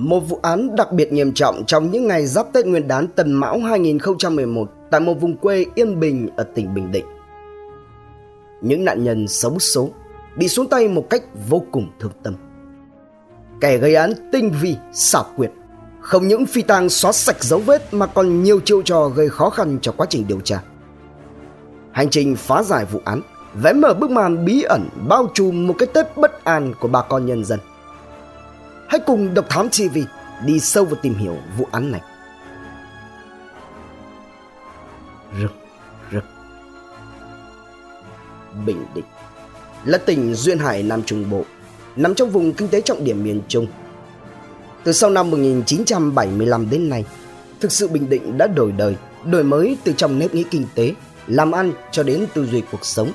Một vụ án đặc biệt nghiêm trọng trong những ngày giáp Tết Nguyên đán Tân Mão 2011 tại một vùng quê yên bình ở tỉnh Bình Định. Những nạn nhân xấu số bị xuống tay một cách vô cùng thương tâm. Kẻ gây án tinh vi, xảo quyệt, không những phi tang xóa sạch dấu vết mà còn nhiều chiêu trò gây khó khăn cho quá trình điều tra. Hành trình phá giải vụ án vẽ mở bức màn bí ẩn bao trùm một cái Tết bất an của bà con nhân dân. Hãy cùng Độc Thám TV đi sâu vào tìm hiểu vụ án này. Rực, rực. Bình Định là tỉnh duyên hải Nam Trung Bộ, nằm trong vùng kinh tế trọng điểm miền Trung. Từ sau năm 1975 đến nay, thực sự Bình Định đã đổi đời, đổi mới từ trong nếp nghĩ kinh tế, làm ăn cho đến tư duy cuộc sống,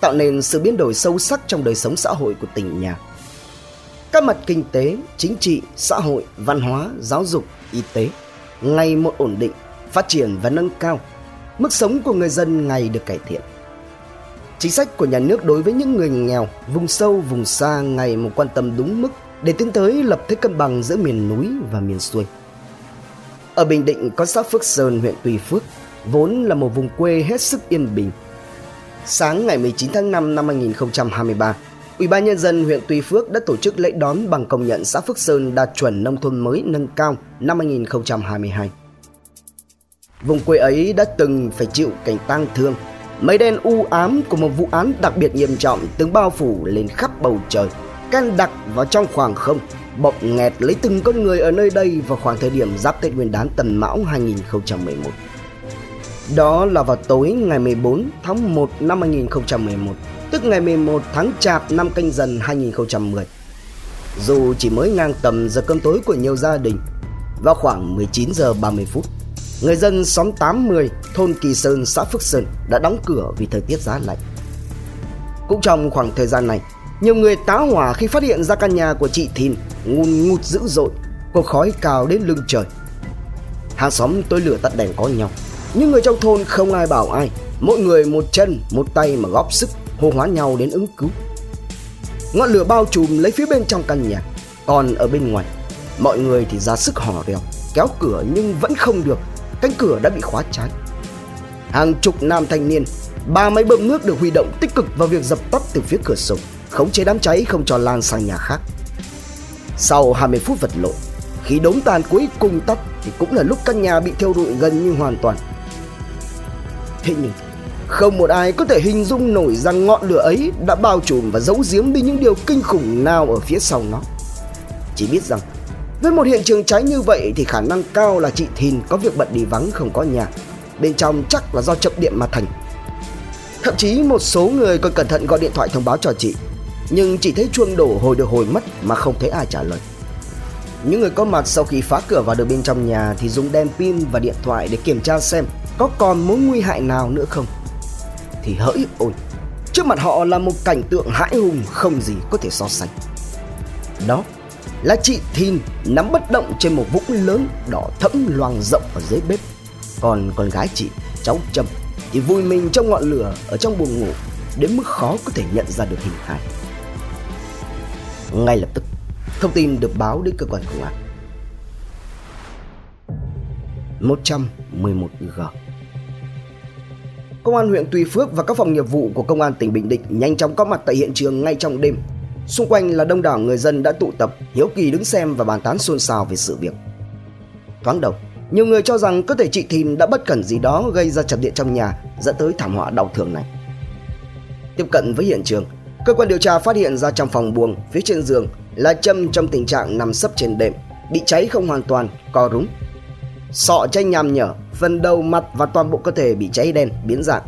tạo nên sự biến đổi sâu sắc trong đời sống xã hội của tỉnh nhà. Các mặt kinh tế, chính trị, xã hội, văn hóa, giáo dục, y tế ngày một ổn định, phát triển và nâng cao. Mức sống của người dân ngày được cải thiện. Chính sách của nhà nước đối với những người nghèo, vùng sâu, vùng xa ngày một quan tâm đúng mức để tiến tới lập thế cân bằng giữa miền núi và miền xuôi. Ở Bình Định có xã Phước Sơn, huyện Tùy Phước, vốn là một vùng quê hết sức yên bình. Sáng ngày 19 tháng 5 năm 2023, Ủy ban nhân dân huyện Tuy Phước đã tổ chức lễ đón bằng công nhận xã Phước Sơn đạt chuẩn nông thôn mới nâng cao năm 2022. Vùng quê ấy đã từng phải chịu cảnh tang thương, mây đen u ám của một vụ án đặc biệt nghiêm trọng từng bao phủ lên khắp bầu trời, can đặc vào trong khoảng không, bọc nghẹt lấy từng con người ở nơi đây vào khoảng thời điểm giáp Tết Nguyên đán Tần Mão 2011. Đó là vào tối ngày 14 tháng 1 năm 2011 tức ngày 11 tháng Chạp năm canh dần 2010. Dù chỉ mới ngang tầm giờ cơm tối của nhiều gia đình, vào khoảng 19 giờ 30 phút, người dân xóm 80 thôn Kỳ Sơn xã Phước Sơn đã đóng cửa vì thời tiết giá lạnh. Cũng trong khoảng thời gian này, nhiều người tá hỏa khi phát hiện ra căn nhà của chị Thìn ngùn ngụt dữ dội, có khói cao đến lưng trời. Hàng xóm tối lửa tắt đèn có nhau, nhưng người trong thôn không ai bảo ai, mỗi người một chân, một tay mà góp sức hô hoán nhau đến ứng cứu. Ngọn lửa bao trùm lấy phía bên trong căn nhà, còn ở bên ngoài, mọi người thì ra sức hò reo, kéo cửa nhưng vẫn không được, cánh cửa đã bị khóa trái. Hàng chục nam thanh niên, ba máy bơm nước được huy động tích cực vào việc dập tắt từ phía cửa sổ, khống chế đám cháy không cho lan sang nhà khác. Sau 20 phút vật lộn, khi đống tàn cuối cùng tắt thì cũng là lúc căn nhà bị thiêu rụi gần như hoàn toàn. Thế nhưng không một ai có thể hình dung nổi rằng ngọn lửa ấy đã bao trùm và giấu giếm đi những điều kinh khủng nào ở phía sau nó. Chỉ biết rằng, với một hiện trường cháy như vậy thì khả năng cao là chị Thìn có việc bận đi vắng không có nhà. Bên trong chắc là do chập điện mà thành. Thậm chí một số người còn cẩn thận gọi điện thoại thông báo cho chị. Nhưng chỉ thấy chuông đổ hồi được hồi mất mà không thấy ai trả lời. Những người có mặt sau khi phá cửa vào được bên trong nhà thì dùng đèn pin và điện thoại để kiểm tra xem có còn mối nguy hại nào nữa không thì hỡi ôi, trước mặt họ là một cảnh tượng hãi hùng không gì có thể so sánh. Đó là chị Thìn nắm bất động trên một vũng lớn đỏ thẫm loang rộng ở dưới bếp. Còn con gái chị, cháu Trâm, thì vui mình trong ngọn lửa ở trong buồng ngủ, đến mức khó có thể nhận ra được hình hài. Ngay lập tức, thông tin được báo đến cơ quan công an. 111G Công an huyện Tuy Phước và các phòng nghiệp vụ của Công an tỉnh Bình Định nhanh chóng có mặt tại hiện trường ngay trong đêm. Xung quanh là đông đảo người dân đã tụ tập, hiếu kỳ đứng xem và bàn tán xôn xao về sự việc. Thoáng đầu, nhiều người cho rằng có thể chị Thìn đã bất cẩn gì đó gây ra chập điện trong nhà, dẫn tới thảm họa đau thương này. Tiếp cận với hiện trường, cơ quan điều tra phát hiện ra trong phòng buồng, phía trên giường là Trâm trong tình trạng nằm sấp trên đệm, bị cháy không hoàn toàn, co rúm. Sọ cháy nham nhở, phần đầu mặt và toàn bộ cơ thể bị cháy đen, biến dạng.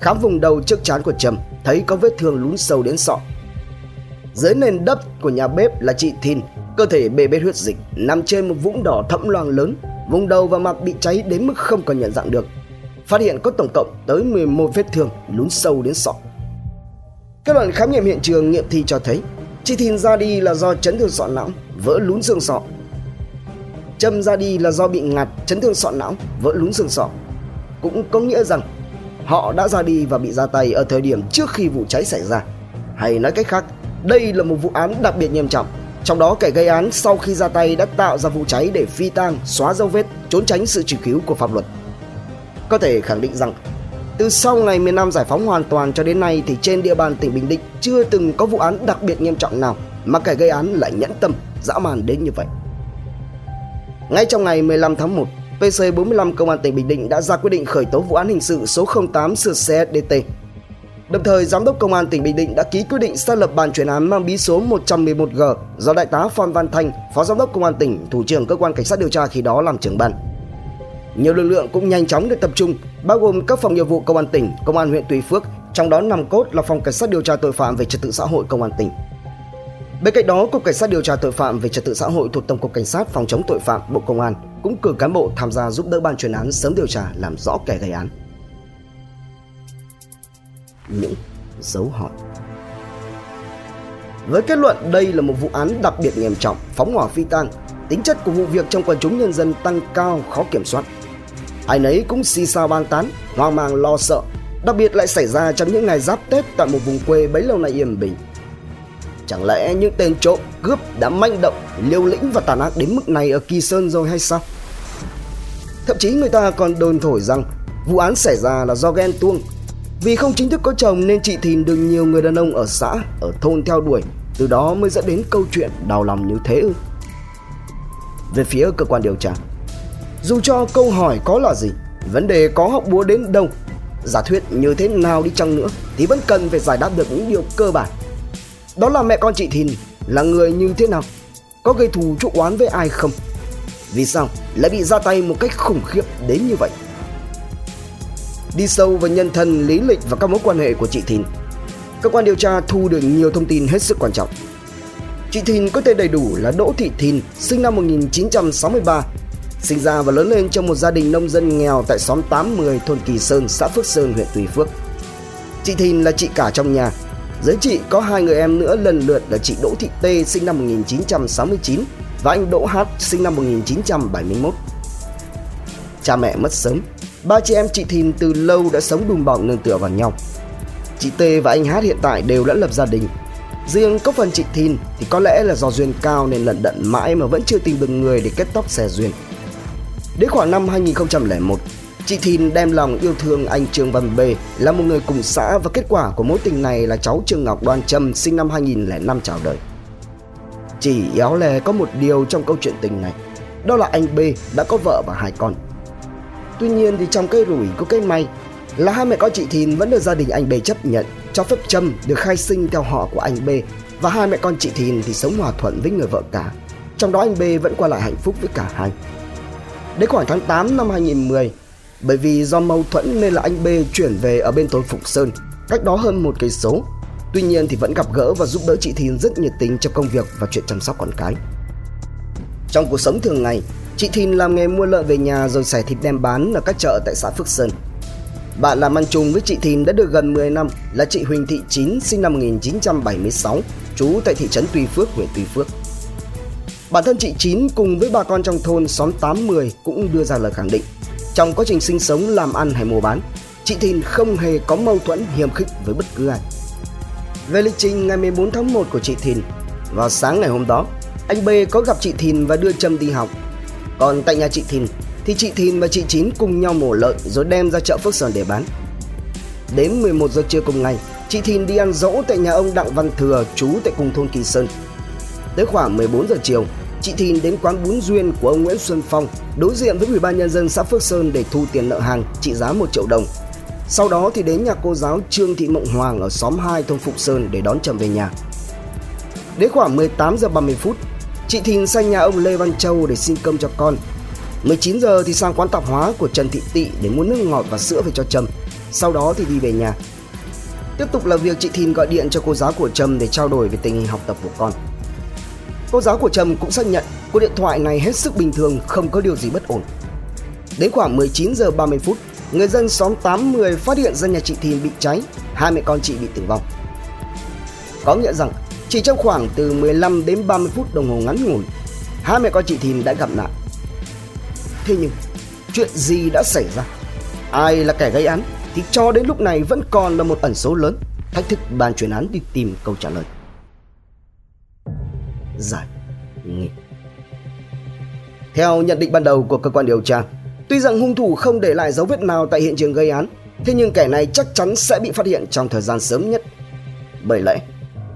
Khám vùng đầu trước trán của Trầm, thấy có vết thương lún sâu đến sọ. Dưới nền đất của nhà bếp là chị Thìn, cơ thể bê bết huyết dịch, nằm trên một vũng đỏ thẫm loang lớn, vùng đầu và mặt bị cháy đến mức không còn nhận dạng được. Phát hiện có tổng cộng tới 11 vết thương lún sâu đến sọ. kết luận khám nghiệm hiện trường nghiệm thi cho thấy chị Thìn ra đi là do chấn thương sọ não, vỡ lún xương sọ châm ra đi là do bị ngạt chấn thương sọ não, vỡ lún xương sọ. Cũng có nghĩa rằng họ đã ra đi và bị ra tay ở thời điểm trước khi vụ cháy xảy ra. Hay nói cách khác, đây là một vụ án đặc biệt nghiêm trọng, Trong đó kẻ gây án sau khi ra tay đã tạo ra vụ cháy để phi tang, xóa dấu vết, trốn tránh sự truy cứu của pháp luật. Có thể khẳng định rằng từ sau ngày miền Nam giải phóng hoàn toàn cho đến nay thì trên địa bàn tỉnh Bình Định chưa từng có vụ án đặc biệt nghiêm trọng nào mà kẻ gây án lại nhẫn tâm, dã man đến như vậy. Ngay trong ngày 15 tháng 1, PC45 Công an tỉnh Bình Định đã ra quyết định khởi tố vụ án hình sự số 08 sửa CSDT. Đồng thời, Giám đốc Công an tỉnh Bình Định đã ký quyết định xác lập ban chuyên án mang bí số 111G do Đại tá Phan Văn Thanh, Phó Giám đốc Công an tỉnh, Thủ trưởng Cơ quan Cảnh sát điều tra khi đó làm trưởng ban. Nhiều lực lượng cũng nhanh chóng được tập trung, bao gồm các phòng nghiệp vụ Công an tỉnh, Công an huyện Tùy Phước, trong đó nằm cốt là phòng Cảnh sát điều tra tội phạm về trật tự xã hội Công an tỉnh. Bên cạnh đó, Cục Cảnh sát điều tra tội phạm về trật tự xã hội thuộc Tổng cục Cảnh sát phòng chống tội phạm Bộ Công an cũng cử cán bộ tham gia giúp đỡ ban chuyên án sớm điều tra làm rõ kẻ gây án. Những dấu hỏi Với kết luận đây là một vụ án đặc biệt nghiêm trọng, phóng hỏa phi tang, tính chất của vụ việc trong quần chúng nhân dân tăng cao khó kiểm soát. Ai nấy cũng xì xào bàn tán, hoang mang lo sợ, đặc biệt lại xảy ra trong những ngày giáp Tết tại một vùng quê bấy lâu nay yên bình. Chẳng lẽ những tên trộm cướp đã manh động, liều lĩnh và tàn ác đến mức này ở Kỳ Sơn rồi hay sao? Thậm chí người ta còn đồn thổi rằng vụ án xảy ra là do ghen tuông. Vì không chính thức có chồng nên chị Thìn được nhiều người đàn ông ở xã, ở thôn theo đuổi, từ đó mới dẫn đến câu chuyện đau lòng như thế ư. Về phía cơ quan điều tra, dù cho câu hỏi có là gì, vấn đề có học búa đến đâu, giả thuyết như thế nào đi chăng nữa thì vẫn cần phải giải đáp được những điều cơ bản đó là mẹ con chị Thìn là người như thế nào? Có gây thù chuốc oán với ai không? Vì sao lại bị ra tay một cách khủng khiếp đến như vậy? Đi sâu vào nhân thân, lý lịch và các mối quan hệ của chị Thìn, cơ quan điều tra thu được nhiều thông tin hết sức quan trọng. Chị Thìn có tên đầy đủ là Đỗ Thị Thìn, sinh năm 1963, sinh ra và lớn lên trong một gia đình nông dân nghèo tại xóm 810 thôn Kỳ Sơn, xã Phước Sơn, huyện Tùy Phước. Chị Thìn là chị cả trong nhà, dưới chị có hai người em nữa lần lượt là chị Đỗ Thị Tê sinh năm 1969 và anh Đỗ Hát sinh năm 1971. Cha mẹ mất sớm, ba chị em chị Thìn từ lâu đã sống đùm bọc nương tựa vào nhau. Chị Tê và anh Hát hiện tại đều đã lập gia đình. Riêng có phần chị Thìn thì có lẽ là do duyên cao nên lận đận mãi mà vẫn chưa tìm được người để kết tóc xẻ duyên. Đến khoảng năm 2001, Chị Thìn đem lòng yêu thương anh Trương Văn B là một người cùng xã và kết quả của mối tình này là cháu Trương Ngọc Đoan Trâm sinh năm 2005 chào đời. Chỉ éo lè có một điều trong câu chuyện tình này, đó là anh B đã có vợ và hai con. Tuy nhiên thì trong cái rủi có cái may là hai mẹ con chị Thìn vẫn được gia đình anh B chấp nhận cho phép Trâm được khai sinh theo họ của anh B và hai mẹ con chị Thìn thì sống hòa thuận với người vợ cả. Trong đó anh B vẫn qua lại hạnh phúc với cả hai. Đến khoảng tháng 8 năm 2010, bởi vì do mâu thuẫn nên là anh B chuyển về ở bên thôn Phục Sơn, cách đó hơn một cây số. Tuy nhiên thì vẫn gặp gỡ và giúp đỡ chị Thìn rất nhiệt tình trong công việc và chuyện chăm sóc con cái. Trong cuộc sống thường ngày, chị Thìn làm nghề mua lợn về nhà rồi xẻ thịt đem bán ở các chợ tại xã Phước Sơn. Bạn làm ăn chung với chị Thìn đã được gần 10 năm là chị Huỳnh Thị Chín sinh năm 1976, trú tại thị trấn Tuy Phước, huyện Tuy Phước. Bản thân chị Chín cùng với bà con trong thôn xóm 80 cũng đưa ra lời khẳng định trong quá trình sinh sống, làm ăn hay mua bán, chị Thìn không hề có mâu thuẫn hiềm khích với bất cứ ai. Về lịch trình ngày 14 tháng 1 của chị Thìn, vào sáng ngày hôm đó, anh B có gặp chị Thìn và đưa Trâm đi học. Còn tại nhà chị Thìn thì chị Thìn và chị Chín cùng nhau mổ lợn rồi đem ra chợ Phước Sơn để bán. Đến 11 giờ trưa cùng ngày, chị Thìn đi ăn dỗ tại nhà ông Đặng Văn Thừa, chú tại cùng thôn Kỳ Sơn. Tới khoảng 14 giờ chiều, chị Thìn đến quán bún duyên của ông Nguyễn Xuân Phong đối diện với Ủy ban nhân dân xã Phước Sơn để thu tiền nợ hàng trị giá 1 triệu đồng. Sau đó thì đến nhà cô giáo Trương Thị Mộng Hoàng ở xóm 2 thôn Phục Sơn để đón chồng về nhà. Đến khoảng 18 giờ 30 phút, chị Thìn sang nhà ông Lê Văn Châu để xin cơm cho con. 19 giờ thì sang quán tạp hóa của Trần Thị Tị để mua nước ngọt và sữa về cho Trâm. Sau đó thì đi về nhà. Tiếp tục là việc chị Thìn gọi điện cho cô giáo của Trâm để trao đổi về tình hình học tập của con. Cô giáo của Trâm cũng xác nhận cuộc điện thoại này hết sức bình thường, không có điều gì bất ổn. Đến khoảng 19 giờ 30 phút, người dân xóm 810 phát hiện ra nhà chị Thìn bị cháy, hai mẹ con chị bị tử vong. Có nghĩa rằng chỉ trong khoảng từ 15 đến 30 phút đồng hồ ngắn ngủi, hai mẹ con chị Thìn đã gặp nạn. Thế nhưng, chuyện gì đã xảy ra? Ai là kẻ gây án thì cho đến lúc này vẫn còn là một ẩn số lớn, thách thức ban chuyên án đi tìm câu trả lời giải nghi. Theo nhận định ban đầu của cơ quan điều tra, tuy rằng hung thủ không để lại dấu vết nào tại hiện trường gây án, thế nhưng kẻ này chắc chắn sẽ bị phát hiện trong thời gian sớm nhất. Bởi lẽ,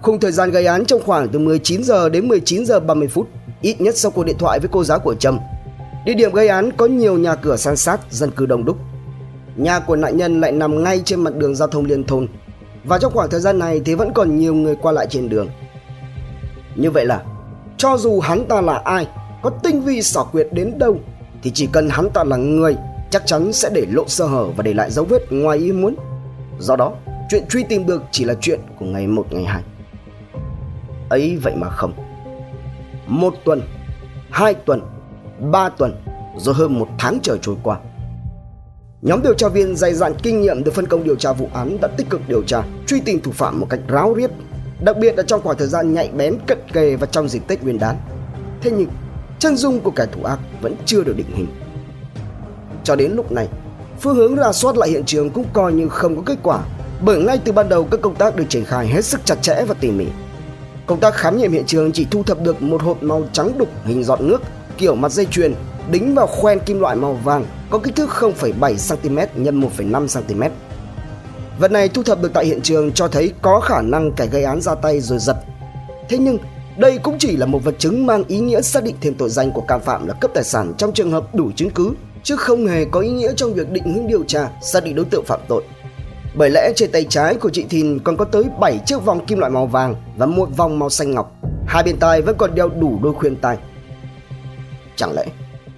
khung thời gian gây án trong khoảng từ 19 giờ đến 19 giờ 30 phút, ít nhất sau cuộc điện thoại với cô giáo của Trâm. Địa điểm gây án có nhiều nhà cửa san sát, dân cư đông đúc. Nhà của nạn nhân lại nằm ngay trên mặt đường giao thông liên thôn, và trong khoảng thời gian này thì vẫn còn nhiều người qua lại trên đường. Như vậy là, cho dù hắn ta là ai, có tinh vi xảo quyệt đến đâu, thì chỉ cần hắn ta là người, chắc chắn sẽ để lộ sơ hở và để lại dấu vết ngoài ý muốn. Do đó, chuyện truy tìm được chỉ là chuyện của ngày một ngày hai. Ấy vậy mà không. Một tuần, hai tuần, ba tuần, rồi hơn một tháng trời trôi qua. Nhóm điều tra viên dày dạn kinh nghiệm được phân công điều tra vụ án đã tích cực điều tra, truy tìm thủ phạm một cách ráo riết, đặc biệt là trong khoảng thời gian nhạy bén cận kề và trong dịp Tết Nguyên đán. Thế nhưng, chân dung của kẻ thủ ác vẫn chưa được định hình. Cho đến lúc này, phương hướng rà soát lại hiện trường cũng coi như không có kết quả, bởi ngay từ ban đầu các công tác được triển khai hết sức chặt chẽ và tỉ mỉ. Công tác khám nghiệm hiện trường chỉ thu thập được một hộp màu trắng đục hình giọt nước kiểu mặt dây chuyền đính vào khoen kim loại màu vàng có kích thước 0,7 cm x 1,5 cm. Vật này thu thập được tại hiện trường cho thấy có khả năng kẻ gây án ra tay rồi giật. Thế nhưng, đây cũng chỉ là một vật chứng mang ý nghĩa xác định thêm tội danh của can phạm là cướp tài sản trong trường hợp đủ chứng cứ, chứ không hề có ý nghĩa trong việc định hướng điều tra, xác định đối tượng phạm tội. Bởi lẽ trên tay trái của chị Thìn còn có tới 7 chiếc vòng kim loại màu vàng và một vòng màu xanh ngọc. Hai bên tai vẫn còn đeo đủ đôi khuyên tai. Chẳng lẽ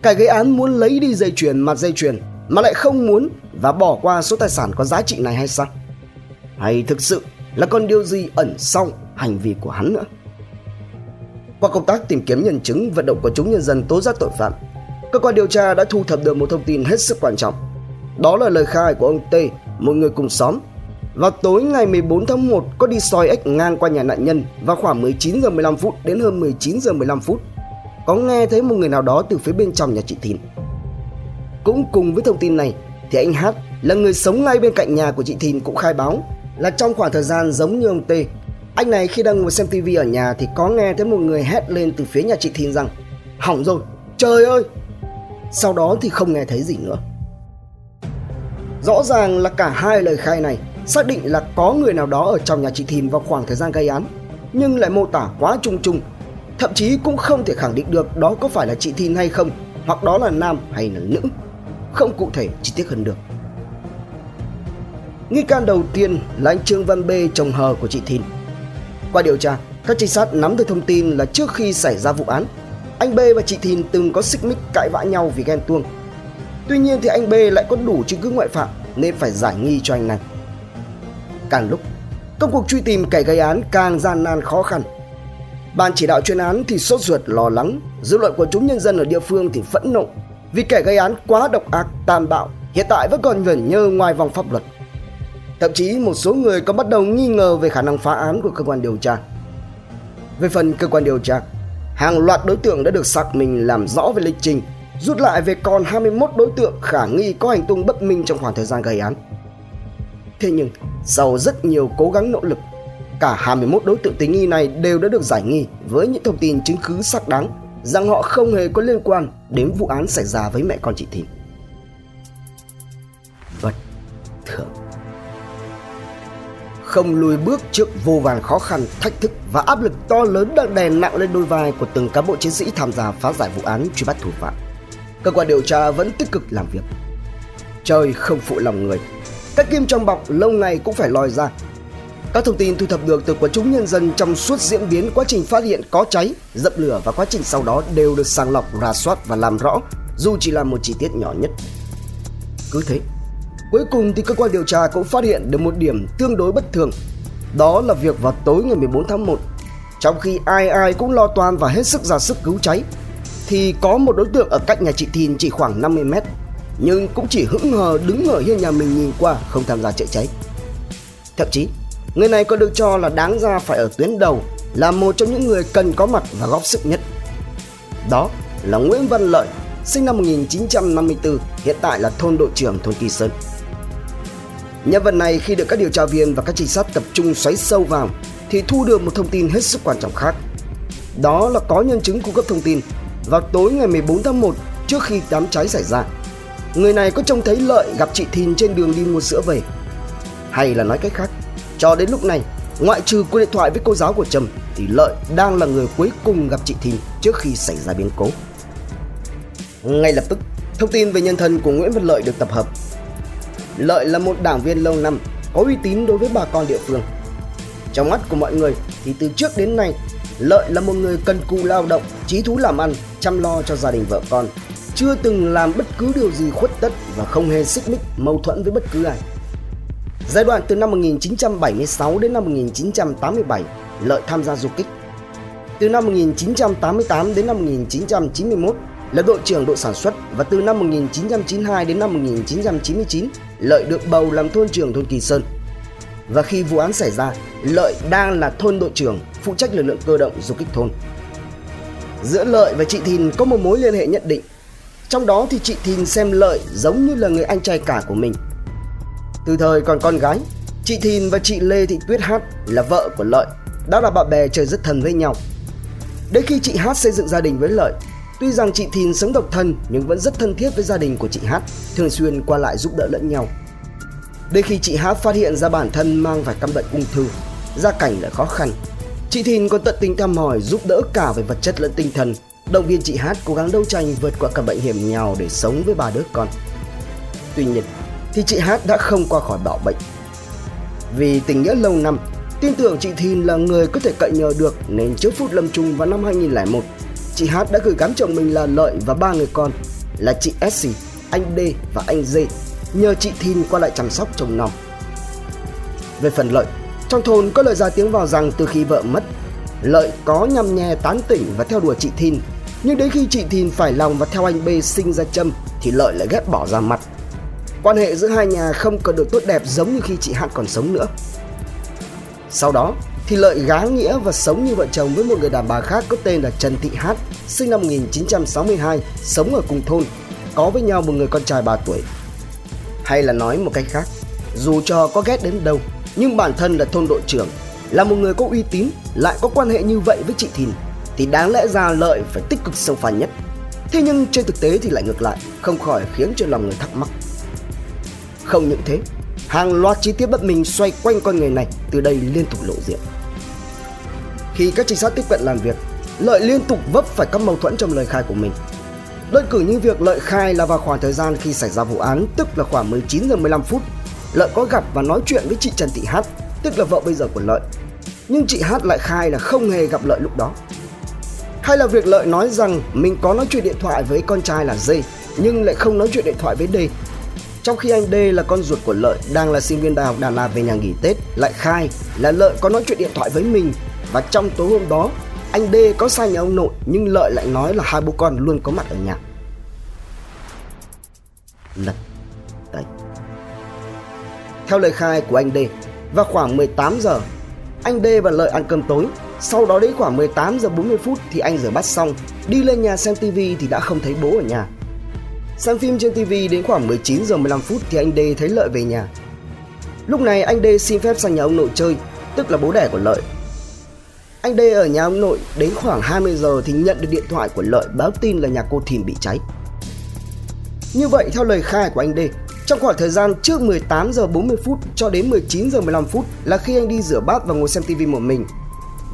Kẻ gây án muốn lấy đi dây chuyền mặt dây chuyền mà lại không muốn và bỏ qua số tài sản có giá trị này hay sao? Hay thực sự là còn điều gì ẩn sau hành vi của hắn nữa? Qua công tác tìm kiếm nhân chứng vận động của chúng nhân dân tố giác tội phạm, cơ quan điều tra đã thu thập được một thông tin hết sức quan trọng. Đó là lời khai của ông T, một người cùng xóm. Vào tối ngày 14 tháng 1 có đi soi ếch ngang qua nhà nạn nhân vào khoảng 19 giờ 15 phút đến hơn 19 giờ 15 phút có nghe thấy một người nào đó từ phía bên trong nhà chị Thìn. Cũng cùng với thông tin này thì anh Hát là người sống ngay bên cạnh nhà của chị Thìn cũng khai báo là trong khoảng thời gian giống như ông T, anh này khi đang ngồi xem tivi ở nhà thì có nghe thấy một người hét lên từ phía nhà chị Thìn rằng hỏng rồi, trời ơi! Sau đó thì không nghe thấy gì nữa. Rõ ràng là cả hai lời khai này xác định là có người nào đó ở trong nhà chị Thìn vào khoảng thời gian gây án, nhưng lại mô tả quá chung chung thậm chí cũng không thể khẳng định được đó có phải là chị Thìn hay không, hoặc đó là nam hay là nữ, không cụ thể chi tiết hơn được. Nghi can đầu tiên là anh Trương Văn B chồng hờ của chị Thìn. Qua điều tra, các trinh sát nắm được thông tin là trước khi xảy ra vụ án, anh B và chị Thìn từng có xích mích cãi vã nhau vì ghen tuông. Tuy nhiên thì anh B lại có đủ chứng cứ ngoại phạm nên phải giải nghi cho anh này. Càng lúc, công cuộc truy tìm kẻ gây án càng gian nan khó khăn Ban chỉ đạo chuyên án thì sốt ruột lo lắng, dư luận của chúng nhân dân ở địa phương thì phẫn nộ vì kẻ gây án quá độc ác, tàn bạo, hiện tại vẫn còn vẩn nhơ ngoài vòng pháp luật. Thậm chí một số người còn bắt đầu nghi ngờ về khả năng phá án của cơ quan điều tra. Về phần cơ quan điều tra, hàng loạt đối tượng đã được xác minh làm rõ về lịch trình, rút lại về còn 21 đối tượng khả nghi có hành tung bất minh trong khoảng thời gian gây án. Thế nhưng, sau rất nhiều cố gắng nỗ lực Cả 21 đối tượng tình nghi này đều đã được giải nghi với những thông tin chứng cứ xác đáng rằng họ không hề có liên quan đến vụ án xảy ra với mẹ con chị Thìn. Bất thường Không lùi bước trước vô vàn khó khăn, thách thức và áp lực to lớn đang đè nặng lên đôi vai của từng cán bộ chiến sĩ tham gia phá giải vụ án truy bắt thủ phạm. Cơ quan điều tra vẫn tích cực làm việc. Trời không phụ lòng người. Các kim trong bọc lâu ngày cũng phải lòi ra các thông tin thu thập được từ quần chúng nhân dân trong suốt diễn biến quá trình phát hiện có cháy, dập lửa và quá trình sau đó đều được sàng lọc, rà soát và làm rõ, dù chỉ là một chi tiết nhỏ nhất. Cứ thế, cuối cùng thì cơ quan điều tra cũng phát hiện được một điểm tương đối bất thường. Đó là việc vào tối ngày 14 tháng 1, trong khi ai ai cũng lo toan và hết sức ra sức cứu cháy, thì có một đối tượng ở cách nhà chị Thìn chỉ khoảng 50 mét, nhưng cũng chỉ hững hờ đứng ở hiên nhà mình nhìn qua không tham gia chữa cháy. Thậm chí, Người này còn được cho là đáng ra phải ở tuyến đầu, là một trong những người cần có mặt và góp sức nhất. Đó là Nguyễn Văn Lợi, sinh năm 1954, hiện tại là thôn đội trưởng thôn Kỳ Sơn. Nhân vật này khi được các điều tra viên và các trinh sát tập trung xoáy sâu vào thì thu được một thông tin hết sức quan trọng khác. Đó là có nhân chứng cung cấp thông tin vào tối ngày 14 tháng 1 trước khi đám cháy xảy ra. Người này có trông thấy Lợi gặp chị Thìn trên đường đi mua sữa về. Hay là nói cách khác, cho đến lúc này, ngoại trừ cuộc điện thoại với cô giáo của Trầm thì Lợi đang là người cuối cùng gặp chị Thìn trước khi xảy ra biến cố. Ngay lập tức, thông tin về nhân thân của Nguyễn Văn Lợi được tập hợp. Lợi là một đảng viên lâu năm, có uy tín đối với bà con địa phương. Trong mắt của mọi người thì từ trước đến nay, Lợi là một người cần cù lao động, trí thú làm ăn, chăm lo cho gia đình vợ con, chưa từng làm bất cứ điều gì khuất tất và không hề xích mích mâu thuẫn với bất cứ ai. Giai đoạn từ năm 1976 đến năm 1987, Lợi tham gia du kích. Từ năm 1988 đến năm 1991 là đội trưởng đội sản xuất và từ năm 1992 đến năm 1999, Lợi được bầu làm thôn trưởng thôn Kỳ Sơn. Và khi vụ án xảy ra, Lợi đang là thôn đội trưởng phụ trách lực lượng cơ động du kích thôn. Giữa Lợi và chị Thìn có một mối liên hệ nhất định. Trong đó thì chị Thìn xem Lợi giống như là người anh trai cả của mình. Từ thời còn con gái, chị Thìn và chị Lê Thị Tuyết Hát là vợ của Lợi, đã là bạn bè chơi rất thân với nhau. Đến khi chị Hát xây dựng gia đình với Lợi, tuy rằng chị Thìn sống độc thân nhưng vẫn rất thân thiết với gia đình của chị Hát, thường xuyên qua lại giúp đỡ lẫn nhau. Đến khi chị Hát phát hiện ra bản thân mang phải căn bệnh ung thư, gia cảnh lại khó khăn, Chị Thìn còn tận tình thăm hỏi giúp đỡ cả về vật chất lẫn tinh thần, động viên chị Hát cố gắng đấu tranh vượt qua căn bệnh hiểm nghèo để sống với ba đứa con. Tuy nhiên, thì chị Hát đã không qua khỏi bạo bệnh. Vì tình nghĩa lâu năm, tin tưởng chị Thìn là người có thể cậy nhờ được nên trước phút lâm chung vào năm 2001, chị Hát đã gửi gắm chồng mình là Lợi và ba người con là chị Essie, anh D và anh D nhờ chị Thìn qua lại chăm sóc chồng nòng. Về phần Lợi, trong thôn có lời ra tiếng vào rằng từ khi vợ mất, Lợi có nhằm nhè tán tỉnh và theo đuổi chị Thìn. Nhưng đến khi chị Thìn phải lòng và theo anh B sinh ra châm thì Lợi lại ghét bỏ ra mặt. Quan hệ giữa hai nhà không còn được tốt đẹp giống như khi chị Hát còn sống nữa. Sau đó thì Lợi gá nghĩa và sống như vợ chồng với một người đàn bà khác có tên là Trần Thị Hát, sinh năm 1962, sống ở cùng thôn, có với nhau một người con trai 3 tuổi. Hay là nói một cách khác, dù cho có ghét đến đâu nhưng bản thân là thôn đội trưởng là một người có uy tín lại có quan hệ như vậy với chị Thìn thì đáng lẽ ra lợi phải tích cực sâu phản nhất thế nhưng trên thực tế thì lại ngược lại không khỏi khiến cho lòng người thắc mắc không những thế hàng loạt chi tiết bất minh xoay quanh con người này từ đây liên tục lộ diện khi các trinh sát tiếp cận làm việc lợi liên tục vấp phải các mâu thuẫn trong lời khai của mình đơn cử như việc lợi khai là vào khoảng thời gian khi xảy ra vụ án tức là khoảng 19 giờ 15 phút Lợi có gặp và nói chuyện với chị Trần Thị Hát, tức là vợ bây giờ của Lợi. Nhưng chị Hát lại khai là không hề gặp Lợi lúc đó. Hay là việc Lợi nói rằng mình có nói chuyện điện thoại với con trai là Dê, nhưng lại không nói chuyện điện thoại với Dê. Trong khi anh D là con ruột của Lợi đang là sinh viên đại học Đà Lạt về nhà nghỉ Tết lại khai là Lợi có nói chuyện điện thoại với mình và trong tối hôm đó anh D có sang nhà ông nội nhưng Lợi lại nói là hai bố con luôn có mặt ở nhà. Lật tẩy theo lời khai của anh D, vào khoảng 18 giờ, anh D và Lợi ăn cơm tối. Sau đó đến khoảng 18 giờ 40 phút thì anh rửa bát xong, đi lên nhà xem tivi thì đã không thấy bố ở nhà. Xem phim trên TV đến khoảng 19 giờ 15 phút thì anh D thấy Lợi về nhà. Lúc này anh D xin phép sang nhà ông nội chơi, tức là bố đẻ của Lợi. Anh D ở nhà ông nội đến khoảng 20 giờ thì nhận được điện thoại của Lợi báo tin là nhà cô Thìn bị cháy. Như vậy theo lời khai của anh D, trong khoảng thời gian trước 18 giờ 40 phút cho đến 19 giờ 15 phút là khi anh đi rửa bát và ngồi xem TV một mình.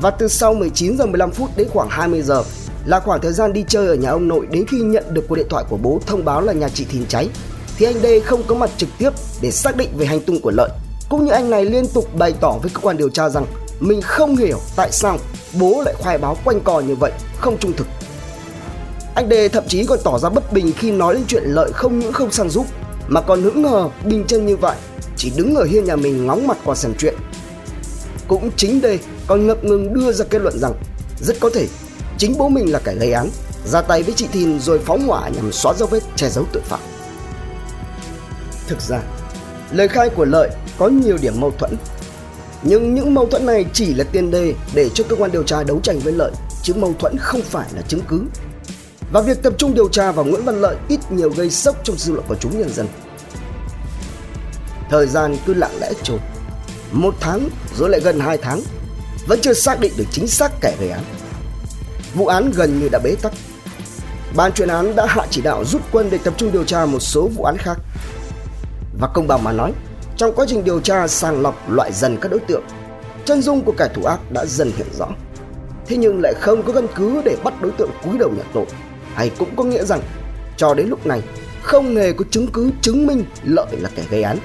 Và từ sau 19 giờ 15 phút đến khoảng 20 giờ là khoảng thời gian đi chơi ở nhà ông nội đến khi nhận được cuộc điện thoại của bố thông báo là nhà chị Thìn cháy. Thì anh đê không có mặt trực tiếp để xác định về hành tung của Lợi. Cũng như anh này liên tục bày tỏ với cơ quan điều tra rằng mình không hiểu tại sao bố lại khoai báo quanh co như vậy, không trung thực. Anh đê thậm chí còn tỏ ra bất bình khi nói đến chuyện Lợi không những không sang giúp mà còn hững hờ bình chân như vậy chỉ đứng ở hiên nhà mình ngóng mặt qua xem chuyện cũng chính đây còn ngập ngừng đưa ra kết luận rằng rất có thể chính bố mình là kẻ gây án ra tay với chị Thìn rồi phóng hỏa nhằm xóa dấu vết che giấu tội phạm thực ra lời khai của lợi có nhiều điểm mâu thuẫn nhưng những mâu thuẫn này chỉ là tiền đề để cho cơ quan điều tra đấu tranh với lợi chứ mâu thuẫn không phải là chứng cứ và việc tập trung điều tra vào Nguyễn Văn Lợi ít nhiều gây sốc trong dư luận của chúng nhân dân. Thời gian cứ lặng lẽ trôi, một tháng rồi lại gần hai tháng, vẫn chưa xác định được chính xác kẻ gây án vụ án gần như đã bế tắc. Ban chuyên án đã hạ chỉ đạo rút quân để tập trung điều tra một số vụ án khác. Và công bằng mà nói, trong quá trình điều tra sàng lọc loại dần các đối tượng, chân dung của kẻ thủ ác đã dần hiện rõ. Thế nhưng lại không có căn cứ để bắt đối tượng cúi đầu nhận tội, hay cũng có nghĩa rằng cho đến lúc này không hề có chứng cứ chứng minh lợi là kẻ gây án.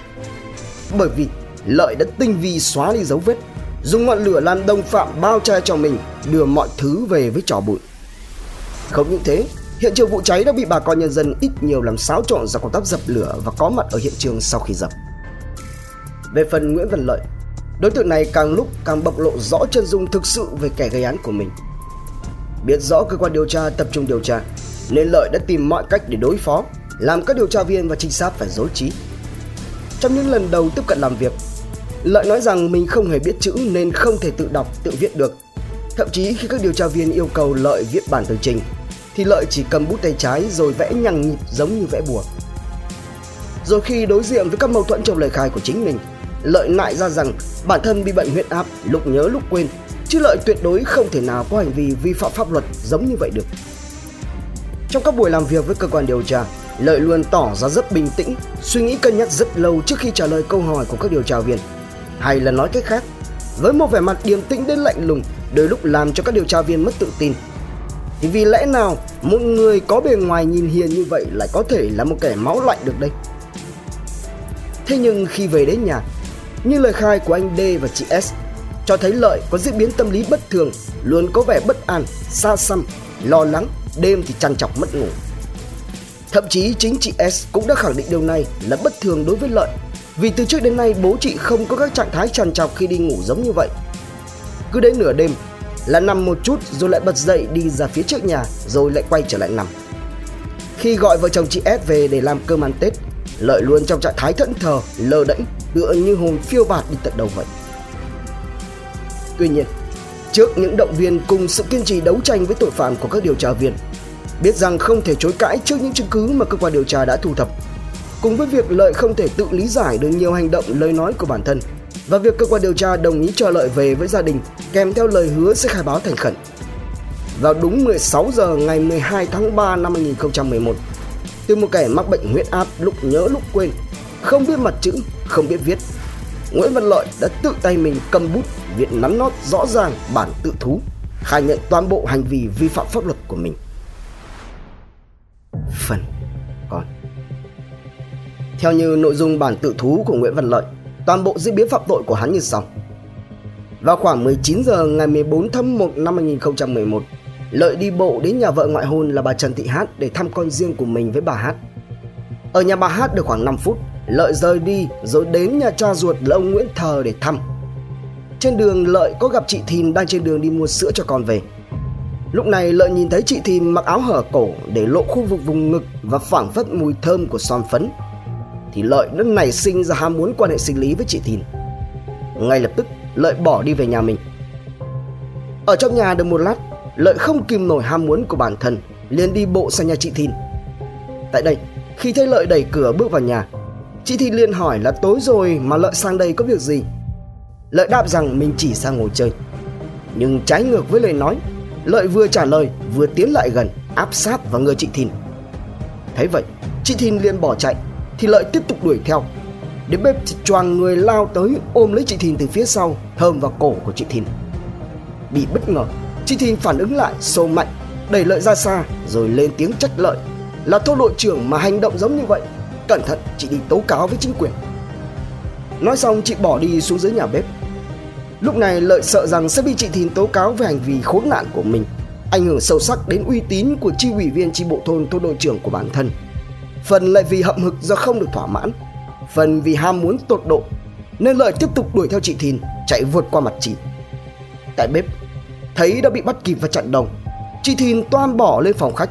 Bởi vì lợi đã tinh vi xóa đi dấu vết, dùng ngọn lửa làm đồng phạm bao che cho mình, đưa mọi thứ về với trò bụi. Không những thế, hiện trường vụ cháy đã bị bà con nhân dân ít nhiều làm xáo trộn do công tác dập lửa và có mặt ở hiện trường sau khi dập. Về phần Nguyễn Văn Lợi, đối tượng này càng lúc càng bộc lộ rõ chân dung thực sự về kẻ gây án của mình. Biết rõ cơ quan điều tra tập trung điều tra, nên Lợi đã tìm mọi cách để đối phó, làm các điều tra viên và trinh sát phải dối trí. Trong những lần đầu tiếp cận làm việc, Lợi nói rằng mình không hề biết chữ nên không thể tự đọc, tự viết được. Thậm chí khi các điều tra viên yêu cầu Lợi viết bản tường trình, thì Lợi chỉ cầm bút tay trái rồi vẽ nhằng nhịp giống như vẽ bùa. Rồi khi đối diện với các mâu thuẫn trong lời khai của chính mình, Lợi nại ra rằng bản thân bị bệnh huyết áp lúc nhớ lúc quên, chứ Lợi tuyệt đối không thể nào có hành vi vi phạm pháp luật giống như vậy được. Trong các buổi làm việc với cơ quan điều tra, Lợi luôn tỏ ra rất bình tĩnh, suy nghĩ cân nhắc rất lâu trước khi trả lời câu hỏi của các điều tra viên. Hay là nói cách khác, với một vẻ mặt điềm tĩnh đến lạnh lùng, đôi lúc làm cho các điều tra viên mất tự tin. Thì vì lẽ nào một người có bề ngoài nhìn hiền như vậy lại có thể là một kẻ máu lạnh được đây? Thế nhưng khi về đến nhà, như lời khai của anh D và chị S cho thấy Lợi có diễn biến tâm lý bất thường, luôn có vẻ bất an, xa xăm, lo lắng, đêm thì chăn chọc mất ngủ. Thậm chí chính chị S cũng đã khẳng định điều này là bất thường đối với Lợi vì từ trước đến nay bố chị không có các trạng thái chăn chọc khi đi ngủ giống như vậy. Cứ đến nửa đêm là nằm một chút rồi lại bật dậy đi ra phía trước nhà rồi lại quay trở lại nằm. Khi gọi vợ chồng chị S về để làm cơm ăn Tết, Lợi luôn trong trạng thái thẫn thờ, lơ đễnh, tựa như hồn phiêu bạt đi tận đầu vậy. Tuy nhiên, trước những động viên cùng sự kiên trì đấu tranh với tội phạm của các điều tra viên, biết rằng không thể chối cãi trước những chứng cứ mà cơ quan điều tra đã thu thập, cùng với việc Lợi không thể tự lý giải được nhiều hành động lời nói của bản thân và việc cơ quan điều tra đồng ý cho Lợi về với gia đình kèm theo lời hứa sẽ khai báo thành khẩn. Vào đúng 16 giờ ngày 12 tháng 3 năm 2011, từ một kẻ mắc bệnh huyết áp lúc nhớ lúc quên, không biết mặt chữ, không biết viết, Nguyễn Văn Lợi đã tự tay mình cầm bút viết nắn nót rõ ràng bản tự thú, khai nhận toàn bộ hành vi vi phạm pháp luật của mình. Phần theo như nội dung bản tự thú của Nguyễn Văn Lợi, toàn bộ diễn biến phạm tội của hắn như sau. Vào khoảng 19 giờ ngày 14 tháng 1 năm 2011, Lợi đi bộ đến nhà vợ ngoại hôn là bà Trần Thị Hát để thăm con riêng của mình với bà Hát. Ở nhà bà Hát được khoảng 5 phút, Lợi rời đi rồi đến nhà cha ruột là ông Nguyễn Thờ để thăm. Trên đường Lợi có gặp chị Thìn đang trên đường đi mua sữa cho con về. Lúc này Lợi nhìn thấy chị Thìn mặc áo hở cổ để lộ khu vực vùng ngực và phảng phất mùi thơm của son phấn. Thì Lợi nó nảy sinh ra ham muốn quan hệ sinh lý với chị Thìn. Ngay lập tức Lợi bỏ đi về nhà mình. Ở trong nhà được một lát, Lợi không kìm nổi ham muốn của bản thân, liền đi bộ sang nhà chị Thìn. Tại đây, khi thấy Lợi đẩy cửa bước vào nhà, chị Thìn liền hỏi là tối rồi mà Lợi sang đây có việc gì. Lợi đáp rằng mình chỉ sang ngồi chơi. Nhưng trái ngược với lời nói, Lợi vừa trả lời vừa tiến lại gần, áp sát vào người chị Thìn. Thấy vậy, chị Thìn liền bỏ chạy, thì Lợi tiếp tục đuổi theo. Đến bếp thì choàng người lao tới ôm lấy chị Thìn từ phía sau, thơm vào cổ của chị Thìn. Bị bất ngờ, Chị Thìn phản ứng lại xô mạnh Đẩy lợi ra xa rồi lên tiếng trách lợi Là thôn đội trưởng mà hành động giống như vậy Cẩn thận chị đi tố cáo với chính quyền Nói xong chị bỏ đi xuống dưới nhà bếp Lúc này lợi sợ rằng sẽ bị chị Thìn tố cáo về hành vi khốn nạn của mình Ảnh hưởng sâu sắc đến uy tín của chi ủy viên chi bộ thôn thôn đội trưởng của bản thân Phần lại vì hậm hực do không được thỏa mãn Phần vì ham muốn tột độ Nên lợi tiếp tục đuổi theo chị Thìn Chạy vượt qua mặt chị. Tại bếp thấy đã bị bắt kịp và chặn đồng chị thìn toan bỏ lên phòng khách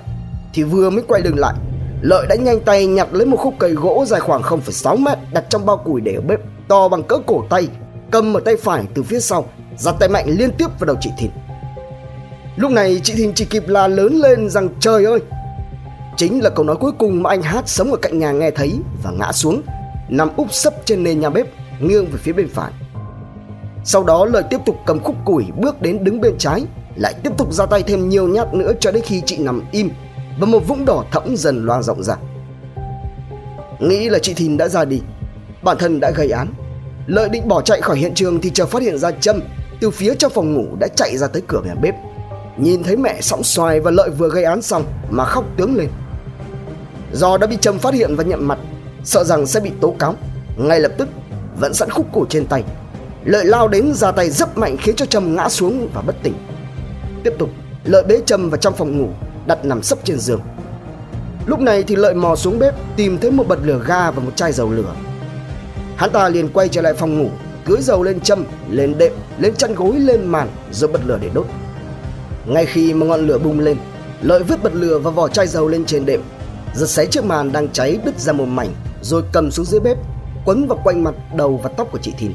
thì vừa mới quay lưng lại lợi đã nhanh tay nhặt lấy một khúc cây gỗ dài khoảng 0,6 mét đặt trong bao củi để ở bếp to bằng cỡ cổ tay cầm ở tay phải từ phía sau giật tay mạnh liên tiếp vào đầu chị thìn. Lúc này chị thìn chỉ kịp la lớn lên rằng trời ơi chính là câu nói cuối cùng mà anh hát sống ở cạnh nhà nghe thấy và ngã xuống nằm úp sấp trên nền nhà bếp nghiêng về phía bên phải sau đó Lợi tiếp tục cầm khúc củi bước đến đứng bên trái lại tiếp tục ra tay thêm nhiều nhát nữa cho đến khi chị nằm im và một vũng đỏ thẫm dần loang rộng ra. Nghĩ là chị Thìn đã ra đi, bản thân đã gây án. Lợi định bỏ chạy khỏi hiện trường thì chờ phát hiện ra Trâm từ phía trong phòng ngủ đã chạy ra tới cửa nhà bếp. Nhìn thấy mẹ sóng xoài và Lợi vừa gây án xong mà khóc tướng lên. Do đã bị Trâm phát hiện và nhận mặt, sợ rằng sẽ bị tố cáo, ngay lập tức vẫn sẵn khúc cổ trên tay. Lợi lao đến ra tay rất mạnh khiến cho Trâm ngã xuống và bất tỉnh. Tiếp tục, Lợi bế Trâm vào trong phòng ngủ, đặt nằm sấp trên giường. Lúc này thì Lợi mò xuống bếp tìm thấy một bật lửa ga và một chai dầu lửa. Hắn ta liền quay trở lại phòng ngủ, cưới dầu lên châm, lên đệm, lên chăn gối, lên màn rồi bật lửa để đốt. Ngay khi mà ngọn lửa bùng lên, Lợi vứt bật lửa và vỏ chai dầu lên trên đệm, giật xé chiếc màn đang cháy đứt ra một mảnh, rồi cầm xuống dưới bếp, quấn vào quanh mặt, đầu và tóc của chị Thìn.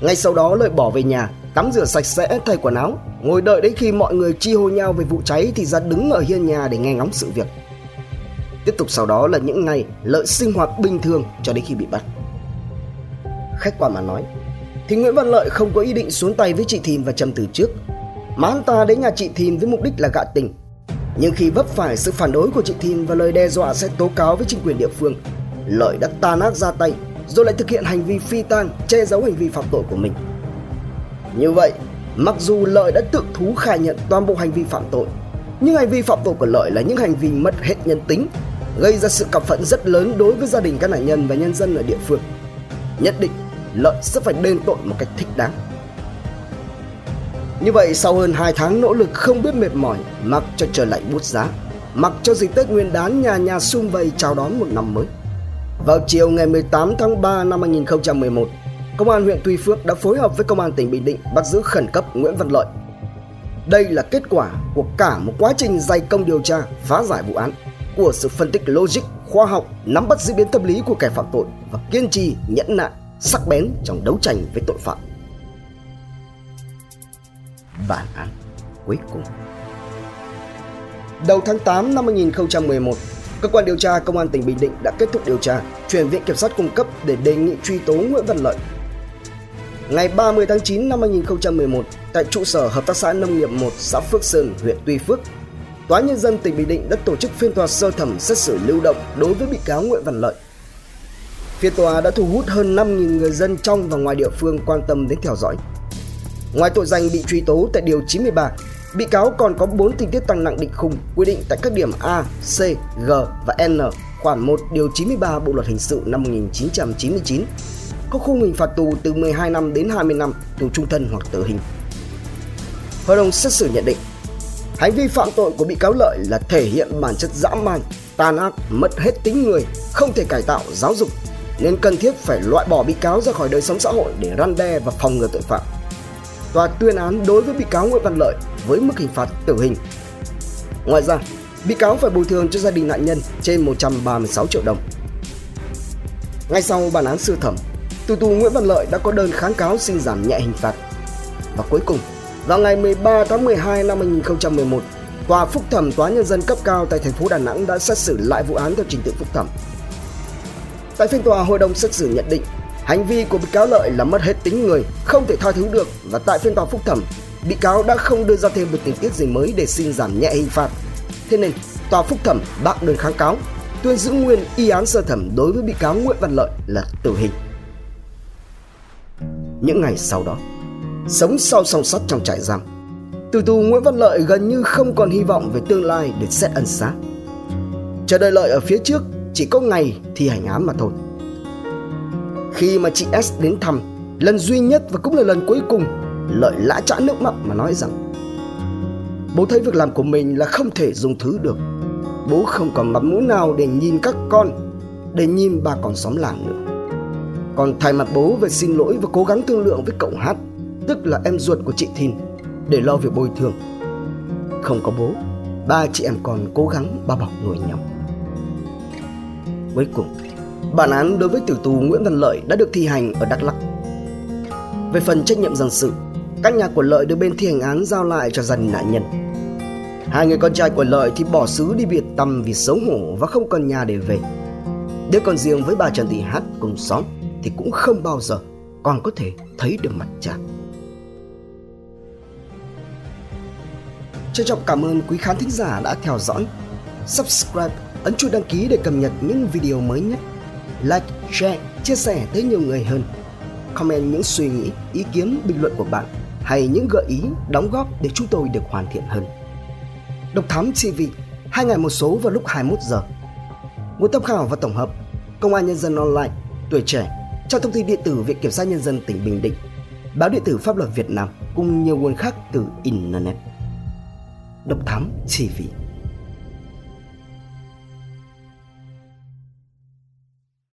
Ngay sau đó Lợi bỏ về nhà, tắm rửa sạch sẽ, thay quần áo, ngồi đợi đến khi mọi người chi hô nhau về vụ cháy thì ra đứng ở hiên nhà để nghe ngóng sự việc. Tiếp tục sau đó là những ngày Lợi sinh hoạt bình thường cho đến khi bị bắt. Khách quan mà nói, thì Nguyễn Văn Lợi không có ý định xuống tay với chị Thìn và Trầm từ trước, mà hắn ta đến nhà chị Thìn với mục đích là gạ tình. Nhưng khi vấp phải sự phản đối của chị Thìn và lời đe dọa sẽ tố cáo với chính quyền địa phương, Lợi đã tan ác ra tay rồi lại thực hiện hành vi phi tang che giấu hành vi phạm tội của mình. Như vậy, mặc dù Lợi đã tự thú khai nhận toàn bộ hành vi phạm tội, nhưng hành vi phạm tội của Lợi là những hành vi mất hết nhân tính, gây ra sự căm phẫn rất lớn đối với gia đình các nạn nhân và nhân dân ở địa phương. Nhất định, Lợi sẽ phải đền tội một cách thích đáng. Như vậy sau hơn 2 tháng nỗ lực không biết mệt mỏi, mặc cho trời lạnh bút giá, mặc cho dịp Tết Nguyên đán nhà nhà sum vầy chào đón một năm mới. Vào chiều ngày 18 tháng 3 năm 2011, Công an huyện Tuy Phước đã phối hợp với Công an tỉnh Bình Định bắt giữ khẩn cấp Nguyễn Văn Lợi. Đây là kết quả của cả một quá trình dày công điều tra, phá giải vụ án, của sự phân tích logic, khoa học, nắm bắt diễn biến tâm lý của kẻ phạm tội và kiên trì, nhẫn nại, sắc bén trong đấu tranh với tội phạm. Bản án cuối cùng Đầu tháng 8 năm 2011, Cơ quan điều tra Công an tỉnh Bình Định đã kết thúc điều tra, chuyển viện kiểm sát cung cấp để đề nghị truy tố Nguyễn Văn Lợi. Ngày 30 tháng 9 năm 2011, tại trụ sở Hợp tác xã Nông nghiệp 1 xã Phước Sơn, huyện Tuy Phước, Tòa nhân dân tỉnh Bình Định đã tổ chức phiên tòa sơ thẩm xét xử lưu động đối với bị cáo Nguyễn Văn Lợi. Phiên tòa đã thu hút hơn 5.000 người dân trong và ngoài địa phương quan tâm đến theo dõi. Ngoài tội danh bị truy tố tại Điều 93, bị cáo còn có 4 tình tiết tăng nặng định khung quy định tại các điểm A, C, G và N khoản 1 điều 93 Bộ luật hình sự năm 1999 có khung hình phạt tù từ 12 năm đến 20 năm tù trung thân hoặc tử hình. Hội đồng xét xử nhận định hành vi phạm tội của bị cáo Lợi là thể hiện bản chất dã man, tàn ác, mất hết tính người, không thể cải tạo, giáo dục nên cần thiết phải loại bỏ bị cáo ra khỏi đời sống xã hội để răn đe và phòng ngừa tội phạm. Tòa tuyên án đối với bị cáo Nguyễn Văn Lợi với mức hình phạt tử hình. Ngoài ra, bị cáo phải bồi thường cho gia đình nạn nhân trên 136 triệu đồng. Ngay sau bản án sơ thẩm, tù tù Nguyễn Văn Lợi đã có đơn kháng cáo xin giảm nhẹ hình phạt. Và cuối cùng, vào ngày 13 tháng 12 năm 2011, Tòa phúc thẩm Tòa nhân dân cấp cao tại thành phố Đà Nẵng đã xét xử lại vụ án theo trình tự phúc thẩm. Tại phiên tòa, hội đồng xét xử nhận định hành vi của bị cáo Lợi là mất hết tính người, không thể tha thứ được và tại phiên tòa phúc thẩm, bị cáo đã không đưa ra thêm được tình tiết gì mới để xin giảm nhẹ hình phạt. Thế nên, tòa phúc thẩm bác đơn kháng cáo, tuyên giữ nguyên y án sơ thẩm đối với bị cáo Nguyễn Văn Lợi là tử hình. Những ngày sau đó, sống sau song sắt trong trại giam, từ tù Nguyễn Văn Lợi gần như không còn hy vọng về tương lai để xét ân xá. Chờ đợi Lợi ở phía trước chỉ có ngày thi hành án mà thôi. Khi mà chị S đến thăm, lần duy nhất và cũng là lần cuối cùng, Lợi lã chã nước mắt mà nói rằng Bố thấy việc làm của mình là không thể dùng thứ được. Bố không còn mặt mũi nào để nhìn các con, để nhìn bà con xóm làng nữa. Còn thay mặt bố về xin lỗi và cố gắng thương lượng với cậu Hát, tức là em ruột của chị Thìn, để lo việc bồi thường. Không có bố, ba chị em còn cố gắng bao bọc nuôi nhau. Cuối cùng, bản án đối với tử tù Nguyễn Văn Lợi đã được thi hành ở Đắk Lắk. Về phần trách nhiệm dân sự, các nhà của Lợi được bên thi hành án giao lại cho gia đình nạn nhân. Hai người con trai của Lợi thì bỏ xứ đi biệt tâm vì xấu hổ và không còn nhà để về. Đứa con riêng với bà Trần Thị Hát cùng xóm thì cũng không bao giờ còn có thể thấy được mặt cha. Trân trọng cảm ơn quý khán thính giả đã theo dõi. Subscribe, ấn chuông đăng ký để cập nhật những video mới nhất. Like, share, chia sẻ tới nhiều người hơn. Comment những suy nghĩ, ý kiến, bình luận của bạn hay những gợi ý, đóng góp để chúng tôi được hoàn thiện hơn. Độc Thám TV, hai ngày một số vào lúc 21 giờ. Nguồn tham khảo và tổng hợp Công an Nhân dân Online, Tuổi Trẻ, trang thông tin điện tử Viện Kiểm sát Nhân dân tỉnh Bình Định, báo điện tử Pháp luật Việt Nam cùng nhiều nguồn khác từ Internet. Độc Thám TV